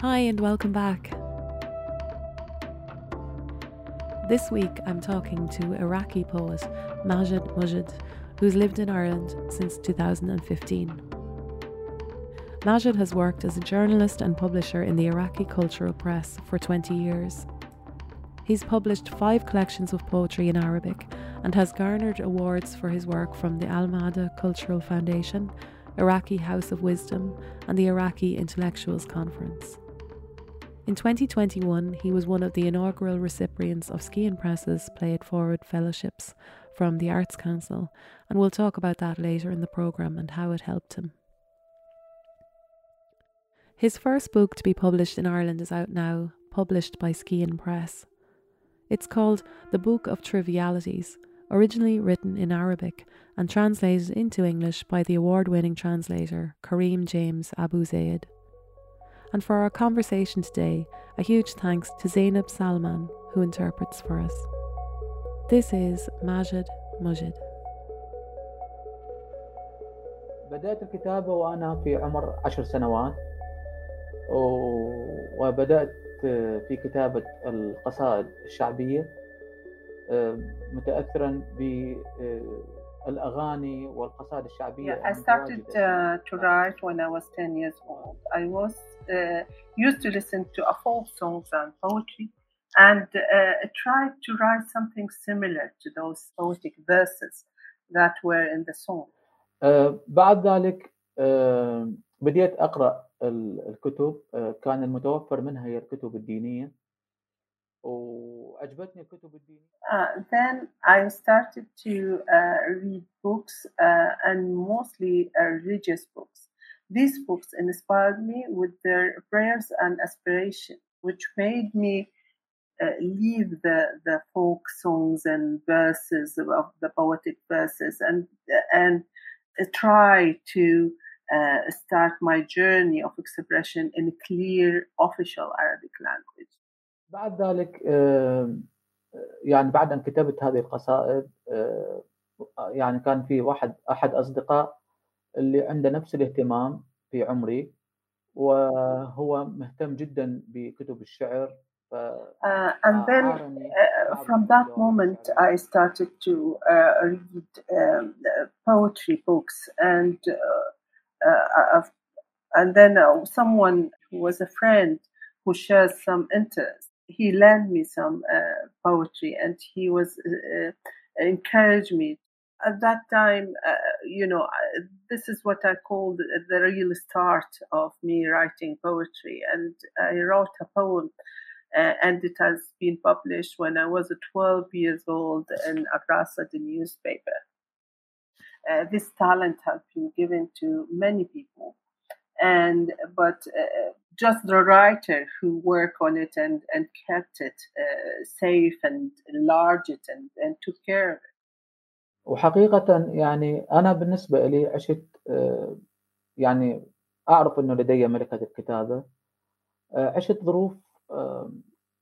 Hi, and welcome back. This week I'm talking to Iraqi poet Majed Mujed, who's lived in Ireland since 2015. Majed has worked as a journalist and publisher in the Iraqi Cultural Press for 20 years. He's published five collections of poetry in Arabic and has garnered awards for his work from the Al Mada Cultural Foundation, Iraqi House of Wisdom, and the Iraqi Intellectuals Conference. In 2021, he was one of the inaugural recipients of Skein Press's Play It Forward Fellowships from the Arts Council, and we'll talk about that later in the programme and how it helped him. His first book to be published in Ireland is out now, published by Skein Press. It's called The Book of Trivialities, originally written in Arabic and translated into English by the award winning translator Kareem James Abu Zeid. And for our conversation today, a huge thanks to Zainab Salman, who interprets for us. This is Majed Mujed. بدأت الكتابة وأنا في عمر عشر سنوات وبدأت في كتابة القصائد الشعبية متأثرا بالأغاني والقصائد الشعبية yeah, I started uh, to write when I was 10 years old. I was used to listen to folk songs and poetry and uh, tried to write something similar to those poetic verses that were in the song. بعد ذلك بديت أقرأ الكتب كان المتوفر منها هي الكتب الدينية وعجبتني الكتب الدينية. Uh, then I started to uh, read books uh, and mostly religious books. These books inspired me with their prayers and aspiration, which made me uh, leave the, the folk songs and verses of the poetic verses and and try to uh, start my journey of expression in a clear official Arabic language. بعد ذلك يعني بعد ان كتبت هذه القصائد يعني كان في واحد احد اصدقاء اللي عنده نفس الاهتمام في عمري وهو مهتم جدا بكتب الشعر Uh, and then uh, from that moment, I started to uh, read um, poetry books, and and then someone who was a friend who shares some interest, he lent me some poetry, and he was encouraged me at that time, uh, you know, this is what I called the, real start of me writing poetry. And I wrote a poem, uh, and it has been published when I was 12 years old in Abrasa, the newspaper. Uh, this talent has been given to many people, and but just the writer who worked on it and, and kept it safe and enlarged it and, and took care of it. وحقيقة يعني أنا بالنسبة لي عشت يعني أعرف أنه لدي ملكة الكتابة عشت ظروف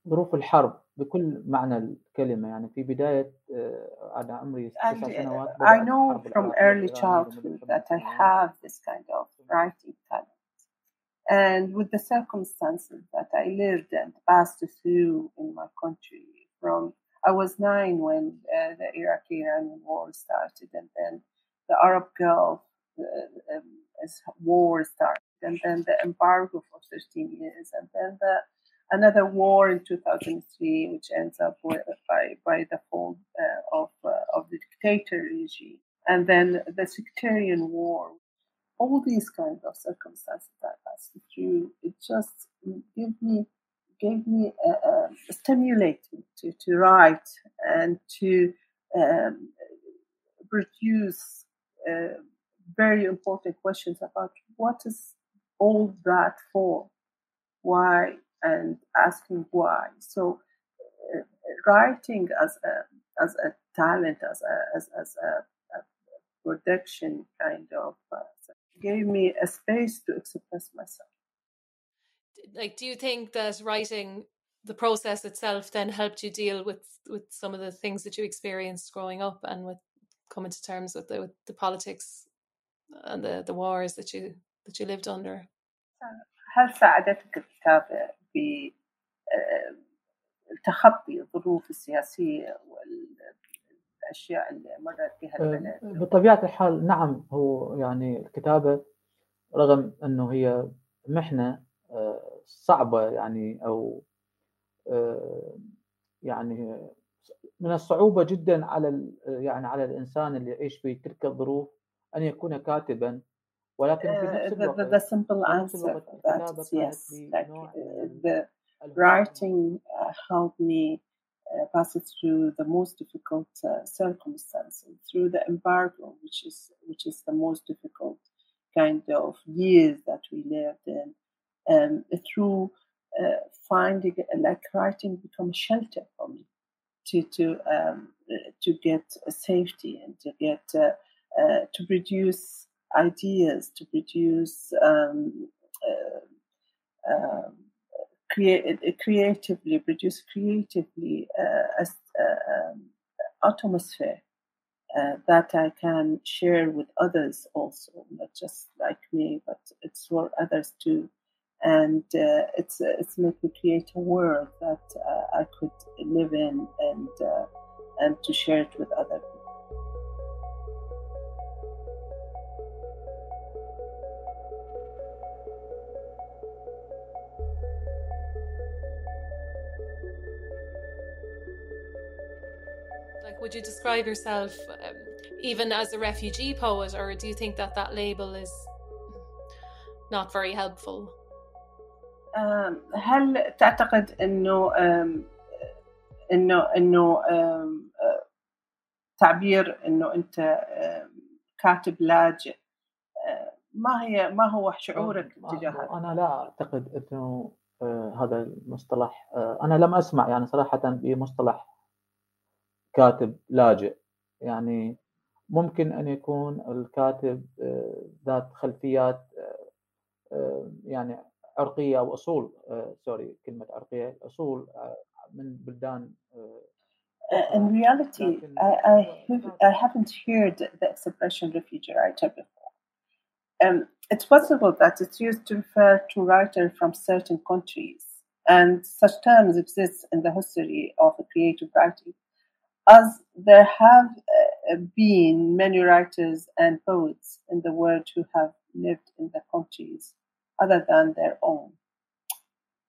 ظروف الحرب بكل معنى الكلمة يعني في بداية أنا عمري تسع سنوات I know from early childhood that I have this kind of writing talent. And with the circumstances that I lived and passed through in my country from I was nine when uh, the Iraqi-Iranian war started, and then the Arab Gulf uh, um, war started, and then the embargo for 13 years, and then the another war in 2003, which ends up by by the fall uh, of of the dictator regime, and then the sectarian war. All these kinds of circumstances that passed through, it just gave me gave me a, a to, to write and to um, produce uh, very important questions about what is all that for, why, and asking why. So, uh, writing as a as a talent, as a as, as a, a production kind of uh, gave me a space to express myself like do you think that writing the process itself then helped you deal with with some of the things that you experienced growing up and with coming to terms with the with the politics and the the wars that you that you lived under هل ساعدتك الكتابة في تخطي الظروف السياسية والأشياء اللي مرت بها البلد؟ بطبيعة الحال نعم هو يعني الكتابة رغم أنه هي محنة صعبة يعني أو يعني من الصعوبة جدا على يعني على الإنسان اللي يعيش في تلك الظروف أن يكون كاتبا ولكن في نفس الوقت the, the simple answer that is yes like the writing uh, helped me uh, pass through the most difficult uh, circumstances through the embargo which is which is the most difficult kind of years that we lived in um, through uh, finding like writing become shelter for me to to um, to get safety and to get uh, uh, to produce ideas to produce um, um, create creatively produce creatively a, um, atmosphere uh, that I can share with others also, not just like me, but it's for others too. And uh, it's it's made me create a world that uh, I could live in and and to share it with other people. Like, would you describe yourself um, even as a refugee poet, or do you think that that label is not very helpful? هل تعتقد إنه إنه إنه تعبير إنه أنت كاتب لاجئ ما هي ما هو شعورك تجاه هذا؟ أنا لا أعتقد إنه هذا المصطلح أنا لم أسمع يعني صراحة بمصطلح كاتب لاجئ يعني ممكن أن يكون الكاتب ذات خلفيات يعني عرقيه او اصول سوري كلمه عرقيه اصول من بلدان in reality, I, I, have, I haven't heard the expression refugee writer before. Um, it's possible that it's used to refer to writers from certain countries, and such terms exist in the history of creative writing as there have uh, been many writers and poets in the world who have lived in the countries other than their own.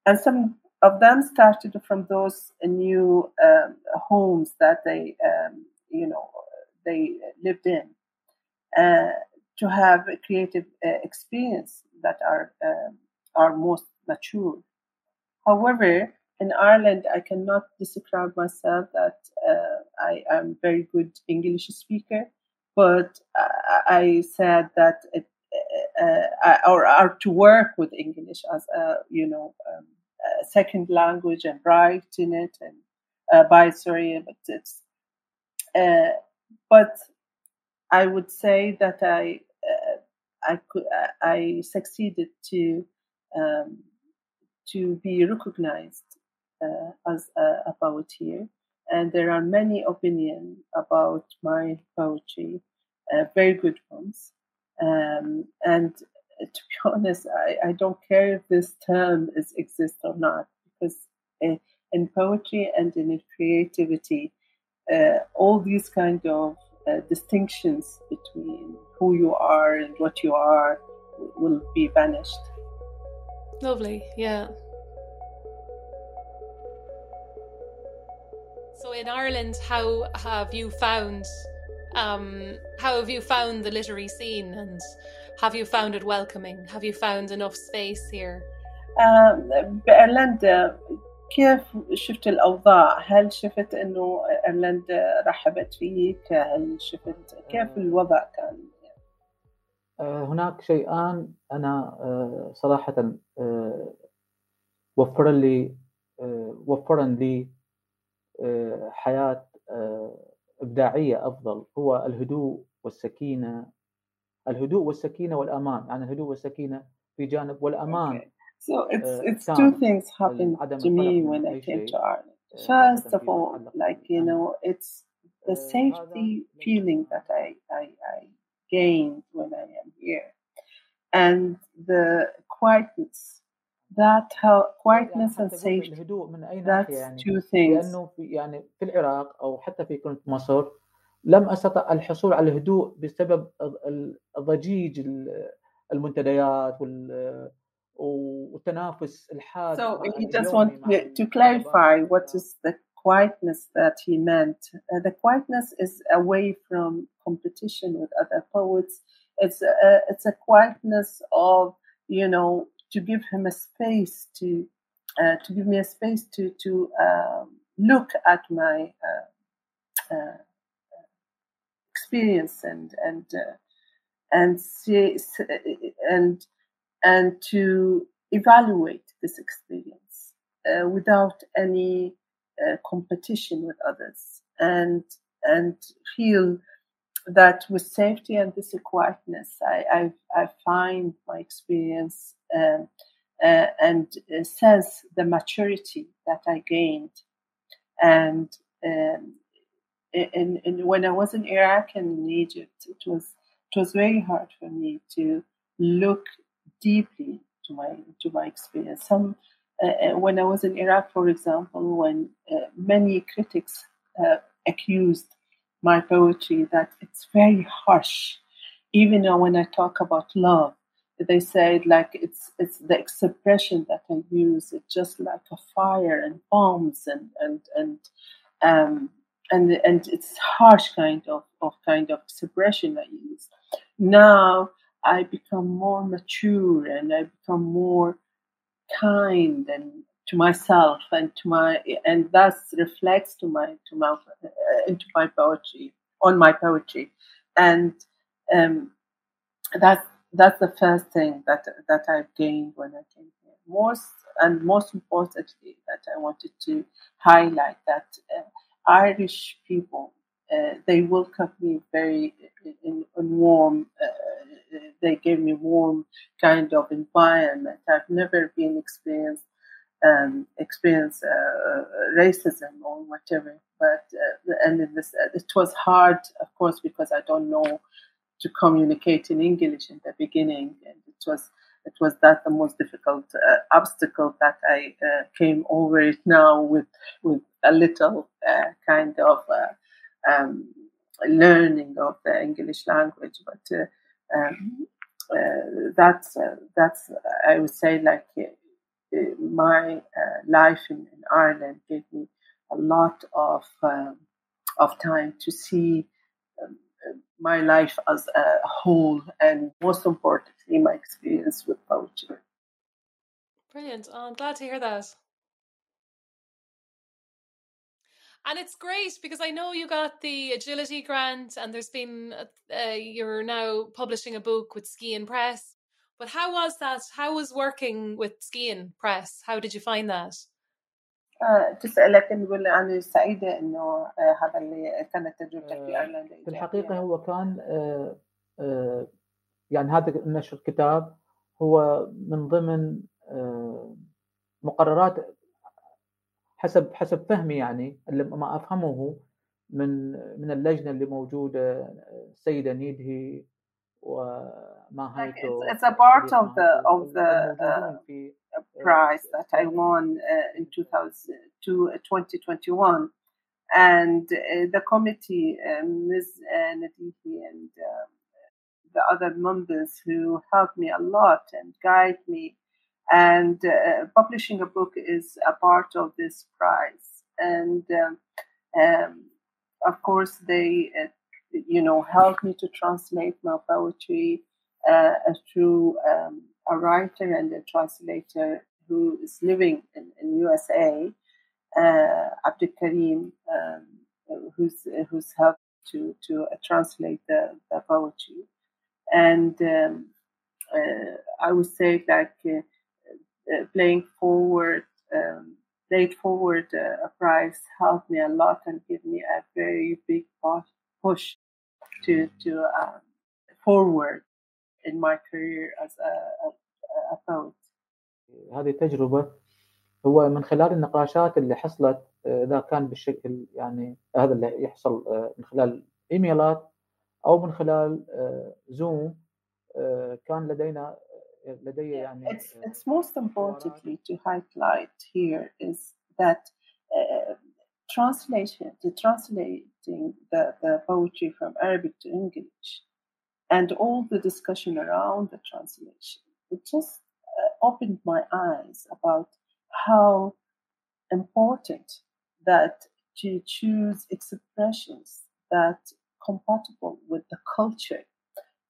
And some of them started from those new um, homes that they, um, you know, they lived in uh, to have a creative uh, experience that are um, are most mature. However, in Ireland, I cannot describe myself that uh, I am very good English speaker, but I, I said that it, or, or to work with English as a you know um, a second language and write in it and uh, by sorry, but it's but I would say that I I could I succeeded to um, to be recognized uh, as a, a poet here, And there are many opinions about my poetry, uh, very good ones. Um, and to be honest, I, I don't care if this term is exists or not, because in, in poetry and in creativity, uh, all these kind of uh, distinctions between who you are and what you are will be vanished. Lovely, yeah. So in Ireland, how have you found um, how have you found the literary scene and have you found it welcoming? Have you found enough space here? بأيرلندا كيف شفت الأوضاع؟ هل شفت إنه أيرلندا رحبت فيك؟ هل شفت كيف الوضع كان؟ هناك شيئان أنا صراحة وفر لي وفرن لي حياة إبداعية أفضل هو الهدوء والسكينة الهدوء والسكينة والأمان يعني الهدوء والسكينة في جانب والأمان okay. So it's it's two things happened to me when I came to Ireland. First of all, like you know, it's the safety feeling that I, I, I gained when I am here, and the quietness that how quietness and حتى safety الهدوء من اي ناحيه that's يعني two things لانه في يعني في العراق او حتى في كنت مصر لم استطع الحصول على الهدوء بسبب ال- ضجيج ال- المنتديات وال- والتنافس الحاد so مع he just اليومي want مع to to الطلبه clarify what والطلاب is the quietness that he meant Uh, the quietness is away from competition with other poets it's a, it's a quietness of you know to give him a space to uh, to give me a space to to um, look at my uh, uh, experience and and uh, and see and and to evaluate this experience without any competition with others and and feel that with safety and this quietness I I, I find my experience um, uh, and uh, sense the maturity that I gained and um, in, in when I was in Iraq and in Egypt, it was it was very hard for me to look deeply to my to my experience. Some uh, when I was in Iraq, for example, when uh, many critics uh, accused my poetry that it's very harsh, even when I talk about love, they said like it's it's the expression that I use. It's just like a fire and bombs and and and um, and and it's harsh kind of, of kind of expression I use. Now I become more mature and I become more kind and to myself and to my and thus reflects to my to my uh, into my poetry on my poetry and um, that's that's the first thing that that I've gained when I came here. Most and most importantly, that I wanted to highlight that uh, Irish people uh, they welcomed me very in, in warm. Uh, they gave me warm kind of environment. I've never been experienced um, experience uh, racism or whatever. But uh, and this, it was hard, of course, because I don't know to communicate in English in the beginning, and it was it was that the most difficult uh, obstacle that I uh, came over it now with with a little uh, kind of uh, um, learning of the English language, but uh, um, uh, that's that's I would say like my life in, in, Ireland gave me a lot of um, of time to see my life as a whole, and most importantly, my experience with poetry. Brilliant. Oh, I'm glad to hear that. And it's great because I know you got the agility grant, and there's been uh, you're now publishing a book with Skein Press. But how was that? How was working with Skein Press? How did you find that? تسألك نقول أنا سعيدة إنه هذا اللي كانت تجربتك في أيرلندا في الحقيقة هو كان يعني هذا نشر الكتاب هو من ضمن مقررات حسب حسب فهمي يعني ما أفهمه من من اللجنة اللي موجودة السيدة نيدهي like it's, it's, a part of the of the uh, prize that I won uh, in 2000, 2021, uh, and uh, the committee, uh, Ms. Uh, Nidhi and the other members who helped me a lot and guide me, and publishing a book is a part of this prize, and um, um, of course they you know helped me to translate my poetry uh, through um, a writer and a translator who is living in, in usa uh, abdul karim um, who's who's helped to to translate the, the poetry. And um, uh, i would say like uh, playing forward, um, played forward uh, a prize helped me a lot and gave me a very big push to to um, forward in my career as a, a, a poet. هذه التجربة هو من خلال النقاشات اللي حصلت إذا كان بالشكل يعني هذا اللي يحصل من خلال إيميلات أو من خلال زوم كان لدينا لدي يعني it's, it's most importantly to highlight here is that uh, translation, the translating the, the poetry from Arabic to English and all the discussion around the translation, it just uh, opened my eyes about how important that to choose expressions that compatible with the culture.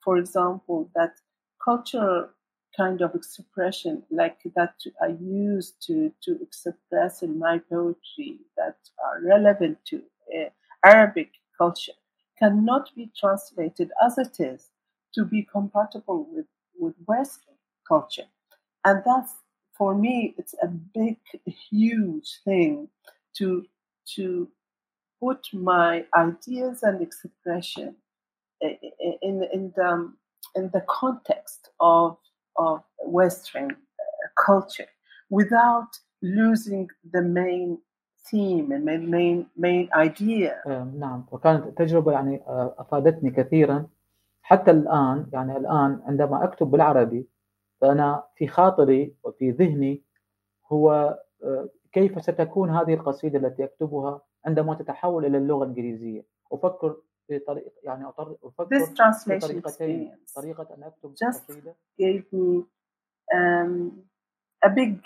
For example, that cultural kind of expression like that I use to, to express in my poetry that are relevant to uh, Arabic culture cannot be translated as it is to be compatible with, with Western culture. And that's, for me, it's a big, huge thing to, to put my ideas and expression in, in, in, the, in the context of, of Western culture without losing the main theme and main, main, idea. نعم. وكانت تجربة يعني أفادتني كثيرا. حتى الآن يعني الآن عندما أكتب بالعربي فأنا في خاطري وفي ذهني هو كيف ستكون هذه القصيدة التي أكتبها عندما تتحول إلى اللغة الإنجليزية. أفكر في طريقة يعني أفكر This translation experience طريقة أن أكتب just قصيدة gave me um, a big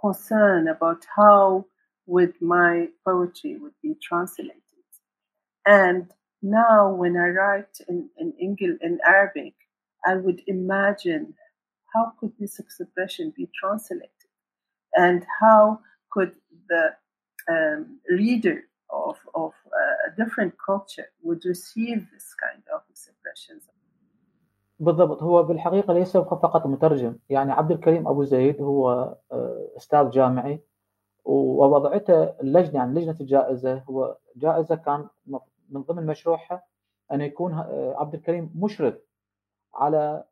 concern about how would my poetry would be translated. And now when I write in, in English in Arabic, I would imagine how could this expression be translated? And how could the um, reader of, of a different culture would receive this kind of expressions? بالضبط هو بالحقيقة ليس فقط مترجم يعني عبد الكريم أبو زيد هو أستاذ جامعي ووضعته اللجنة يعني لجنة الجائزة هو جائزة كان من ضمن مشروعها أن يكون عبد الكريم مشرف على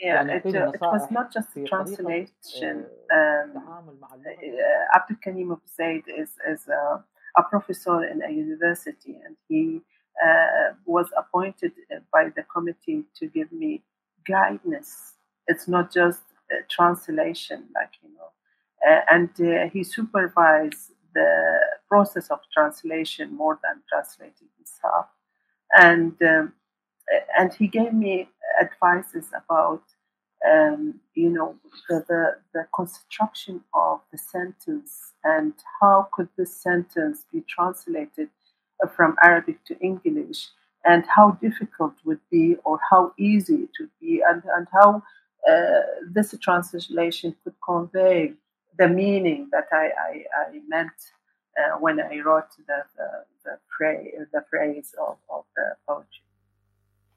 Yeah, it, uh, it was not just translation. Um, uh, Abdul Karim Abu Zeid is, is a, a professor in a university, and he uh, was appointed by the committee to give me guidance. It's not just translation, like you know, uh, and uh, he supervised the process of translation more than translating himself, and um, and he gave me advices about um, you know the, the the construction of the sentence and how could this sentence be translated from Arabic to English and how difficult would be or how easy it would be and, and how uh, this translation could convey the meaning that I, I, I meant uh, when I wrote the, the, the, phrase, the phrase of, of the poetry.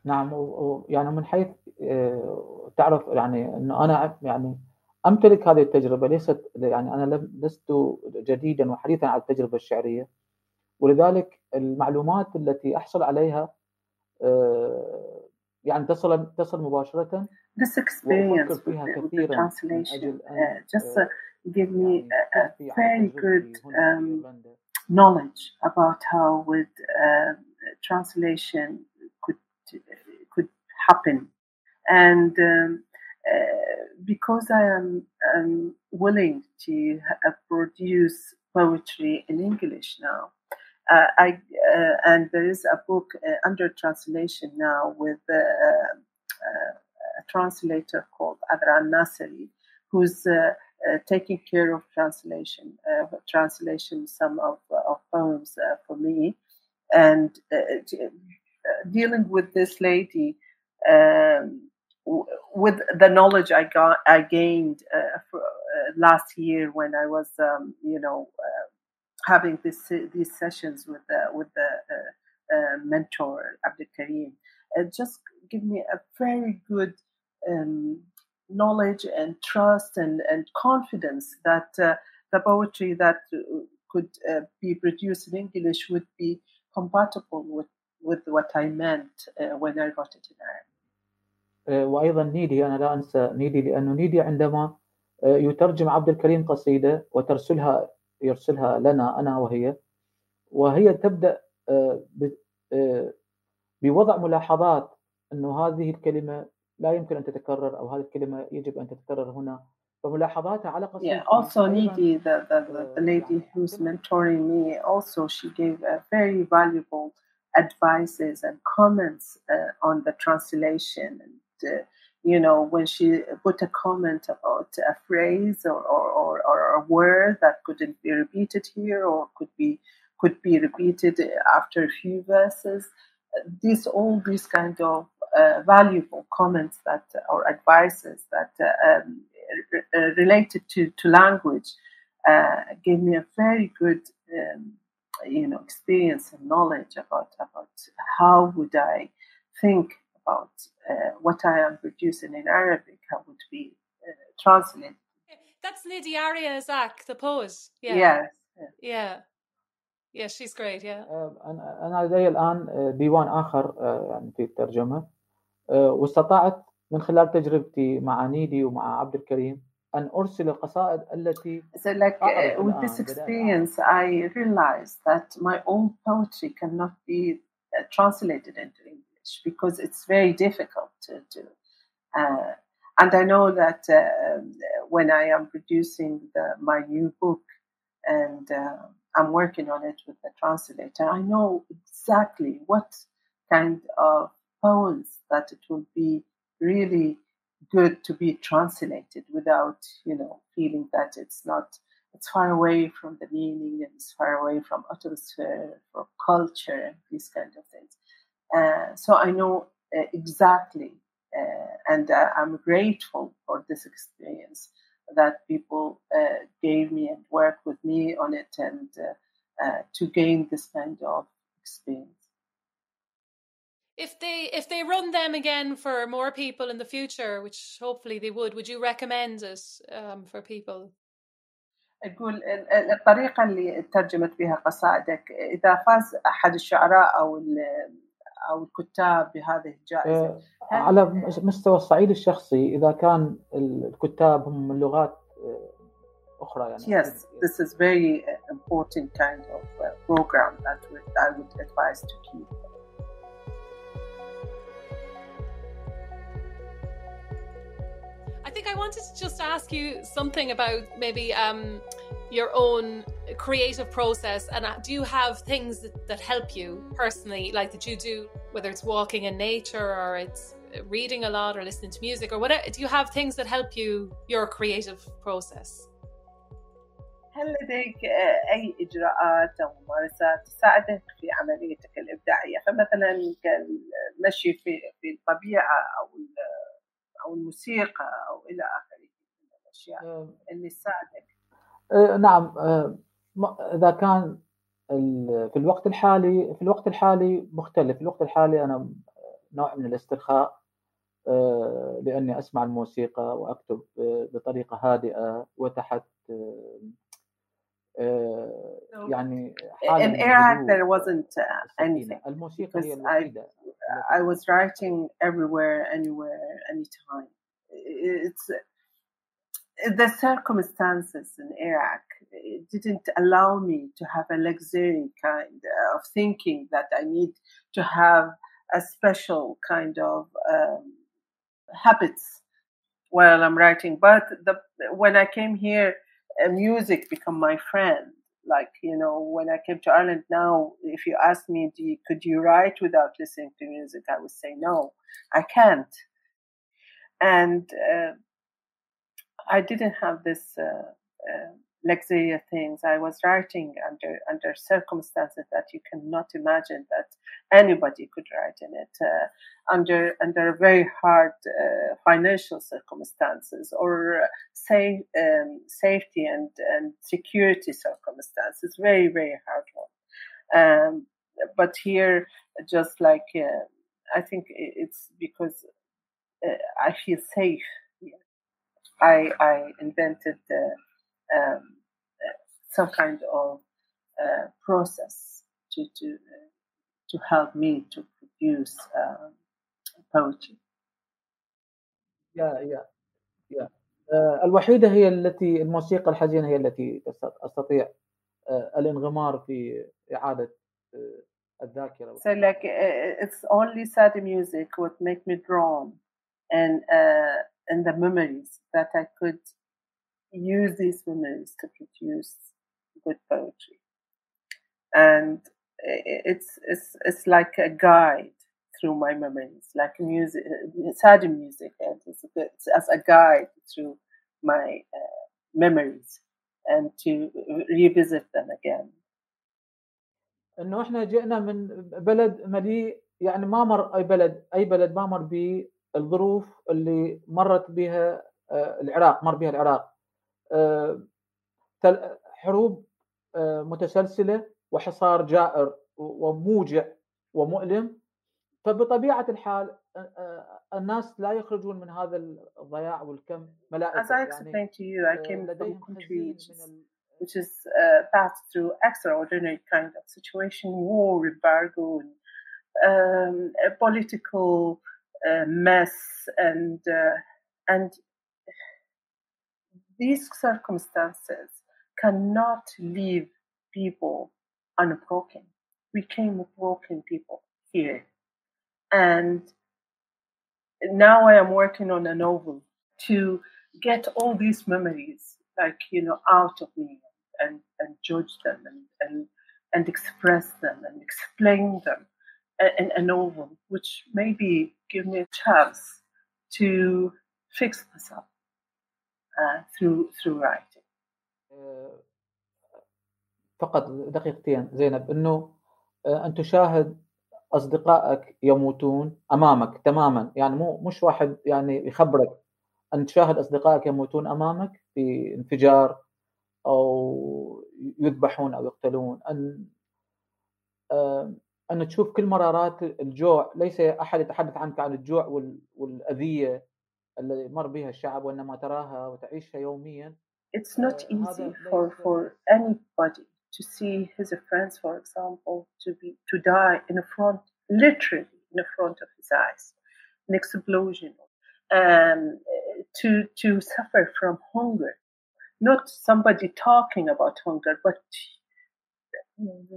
نعم يعني من حيث تعرف يعني انه أنا يعني أمتلك هذه التجربة ليست يعني أنا لست جديدا وحديثا على التجربة الشعرية. ولذلك المعلومات التي أحصل عليها يعني تصل تصل مباشرة. This experience with the, with the translation. uh, just uh, give me a, a very good um, knowledge about how would uh, translation could could happen, and um, because I am um, willing to produce poetry in English now, uh, I uh, and there is a book uh, under translation now with a translator called Adran Nasiri, who's taking care of translation, translation some of, of poems for me, and dealing with this lady. Um, with the knowledge I got, I gained uh, for, uh, last year when I was, um, you know, uh, having this these sessions with the with the mentor Abdul Karim, it just give me a very good um, knowledge and trust and, and confidence that uh, the poetry that could uh, be produced in English would be compatible with, with what I meant uh, when I wrote it in Arabic. وأيضا نيدي أنا لا أنسى نيدي لأنه نيدي عندما يترجم عبد الكريم قصيدة وترسلها يرسلها لنا أنا وهي وهي تبدأ بوضع ملاحظات إنه هذه الكلمة لا يمكن أن تتكرر أو هذه الكلمة يجب أن تتكرر هنا فملاحظاتها على قصيدتي Yeah, also Nidhi, the, the, the, the lady who's mentoring me, also she gave a very valuable advices and comments uh, on the translation. And, you know, when she put a comment about a phrase or, or, or, or a word that couldn't be repeated here or could be could be repeated after a few verses, these all these kind of uh, valuable comments that or advices that uh, um, uh, related to, to language uh, gave me a very good um, you know experience and knowledge about about how would I think about uh, what I am producing in Arabic how would be uh, translated That's Nidhi Arya Zak, the poet. Yeah. yes Yeah. Yeah, she's great. Yeah. آه، أنا أنا لدي الآن آه، ديوان آخر آه، يعني في الترجمة آه، واستطعت من خلال تجربتي مع نيدي ومع عبد الكريم أن أرسل القصائد التي So, like uh, أعرف with الآن this بداية experience, I realized that my own poetry cannot be uh, translated into English because it's very difficult to do. Uh, and I know that uh, when I am producing the, my new book and uh, I'm working on it with the translator, I know exactly what kind of poems that it will be really good to be translated without you know feeling that it's not it's far away from the meaning and it's far away from atmosphere from culture and these kind of things uh, so i know uh, exactly uh, and uh, i'm grateful for this experience that people uh, gave me and worked with me on it and uh, uh, to gain this kind of experience If they if they run them again for more people in the future, which hopefully they would, would you recommend it um, for people? أقول ال- ال- الطريقة اللي ترجمت بها قصائدك إذا فاز أحد الشعراء أو ال- أو الكتاب بهذه الجائزة آه، على مس- مستوى الصعيد الشخصي إذا كان الكتاب هم من لغات آه، أخرى يعني Yes, this is very uh, important kind of uh, program that would, I would advise to keep. I think I wanted to just ask you something about maybe um, your own creative process. And uh, do you have things that, that help you personally, like that you do, whether it's walking in nature or it's reading a lot or listening to music or whatever? Do you have things that help you, your creative process? هل لديك آه، أي إجراءات أو ممارسات تساعدك في عمليتك الإبداعية؟ فمثلا كالمشي في في الطبيعة أو ال- أو الموسيقى أو إلى آخره من الأشياء آه، اللي تساعدك. آه، نعم آه، إذا كان في الوقت الحالي في الوقت الحالي مختلف في الوقت الحالي أنا نوع من الاسترخاء آه، لأني أسمع الموسيقى وأكتب آه، بطريقة هادئة وتحت يعني In Iraq, there wasn't uh, anything. الموسيقى هي because I- الوحيدة I was writing everywhere, anywhere, anytime. It's the circumstances in Iraq didn't allow me to have a luxury kind of thinking that I need to have a special kind of um, habits while I'm writing. But the, when I came here, uh, music become my friend. Like you know, when I came to Ireland now, if you ask me, you, could you write without listening to music? I would say no, I can't. And uh, I didn't have this uh, uh, luxury of things. I was writing under under circumstances that you cannot imagine that anybody could write in it. Uh, under under very hard uh, financial circumstances or uh, say um, safety and and security circumstances. Very very hard one. Um, but here, just like uh, I think it's because I feel safe. here. I I invented the, um, uh, some kind of uh, process to to uh, to help me to produce um, poetry. يا يا يا آه، الوحيدة هي التي الموسيقى الحزينة هي التي تست- أستطيع آه، الانغمار في إعادة آه، الذاكرة So like uh, it's only sad music would make me drawn and uh, and the memories that I could use these memories to produce good poetry. And it's it's it's like a guide through my memories, like music, sad music, and it's, it's as a guide through my uh, memories and to revisit them again. انه احنا جئنا من بلد مليء يعني ما مر اي بلد اي بلد ما مر بالظروف اللي مرت بها العراق مر بها العراق حروب متسلسله وحصار جائر وموجع ومؤلم فبطبيعه الحال الناس لا يخرجون من هذا الضياع والكم ملائكه As I explained to you, I came from a country which is, which is uh, passed through extraordinary kind of situation, war, embargo, and um, political uh, mess, and uh, and these circumstances cannot leave people unbroken. We came broken people here. And now I am working on a novel to get all these memories, like, you know, out of me and, and judge them and, and, and express them and explain them in a novel, which maybe give me a chance to fix myself uh, through through writing. فقط دقيقتين زينب إنه أن تشاهد أصدقائك يموتون أمامك تماما يعني مو مش واحد يعني يخبرك أن تشاهد أصدقائك يموتون أمامك في انفجار أو يذبحون أو يقتلون أن ان تشوف كل مرارات الجوع ليس احد يتحدث عنك عن الجوع والاذيه اللي مر بها الشعب وانما تراها وتعيشها يوميا It's not easy for for anybody to see his friends, for example, to be to die in front, literally in front of his eyes, an explosion, um, to to suffer from hunger, not somebody talking about hunger, but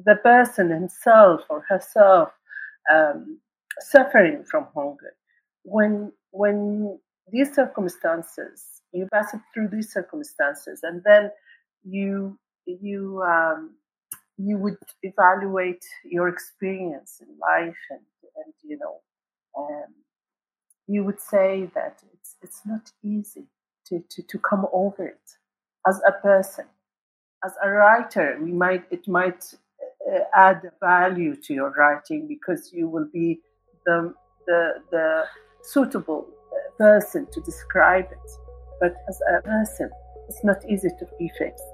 the person himself or herself um, suffering from hunger. When when these circumstances, you pass through these circumstances, and then you you um, you would evaluate your experience in life and and you know um, you would say that it's it's not easy to, to, to come over it as a person as a writer we might it might uh, add value to your writing because you will be the the the suitable person to describe it. But as a person it's not easy to be fixed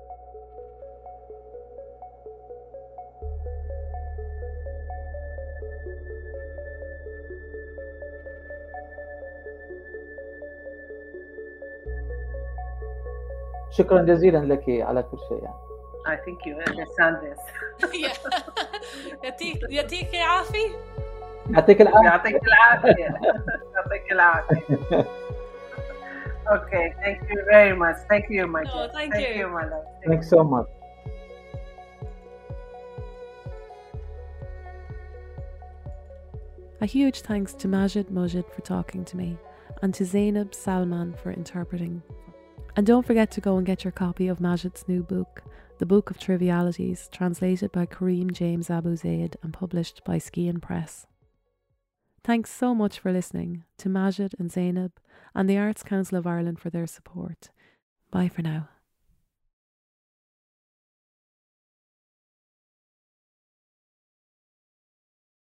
شكرا جزيلا لك على كل شيء يعني. I think you understand this. يعطيك يعطيك العافية. يعطيك العافية. يعطيك العافية. يعطيك العافية. Okay, thank you very much. Thank you, my oh, thank, thank you. you, my love. Thank Thanks so much. A huge thanks to Majed Mujed for talking to me and to Zainab Salman for interpreting and don't forget to go and get your copy of Majed's new book, The Book of Trivialities, translated by Kareem James Abu Zeid and published by Skein Press. Thanks so much for listening to Majid and Zainab and the Arts Council of Ireland for their support. Bye for now.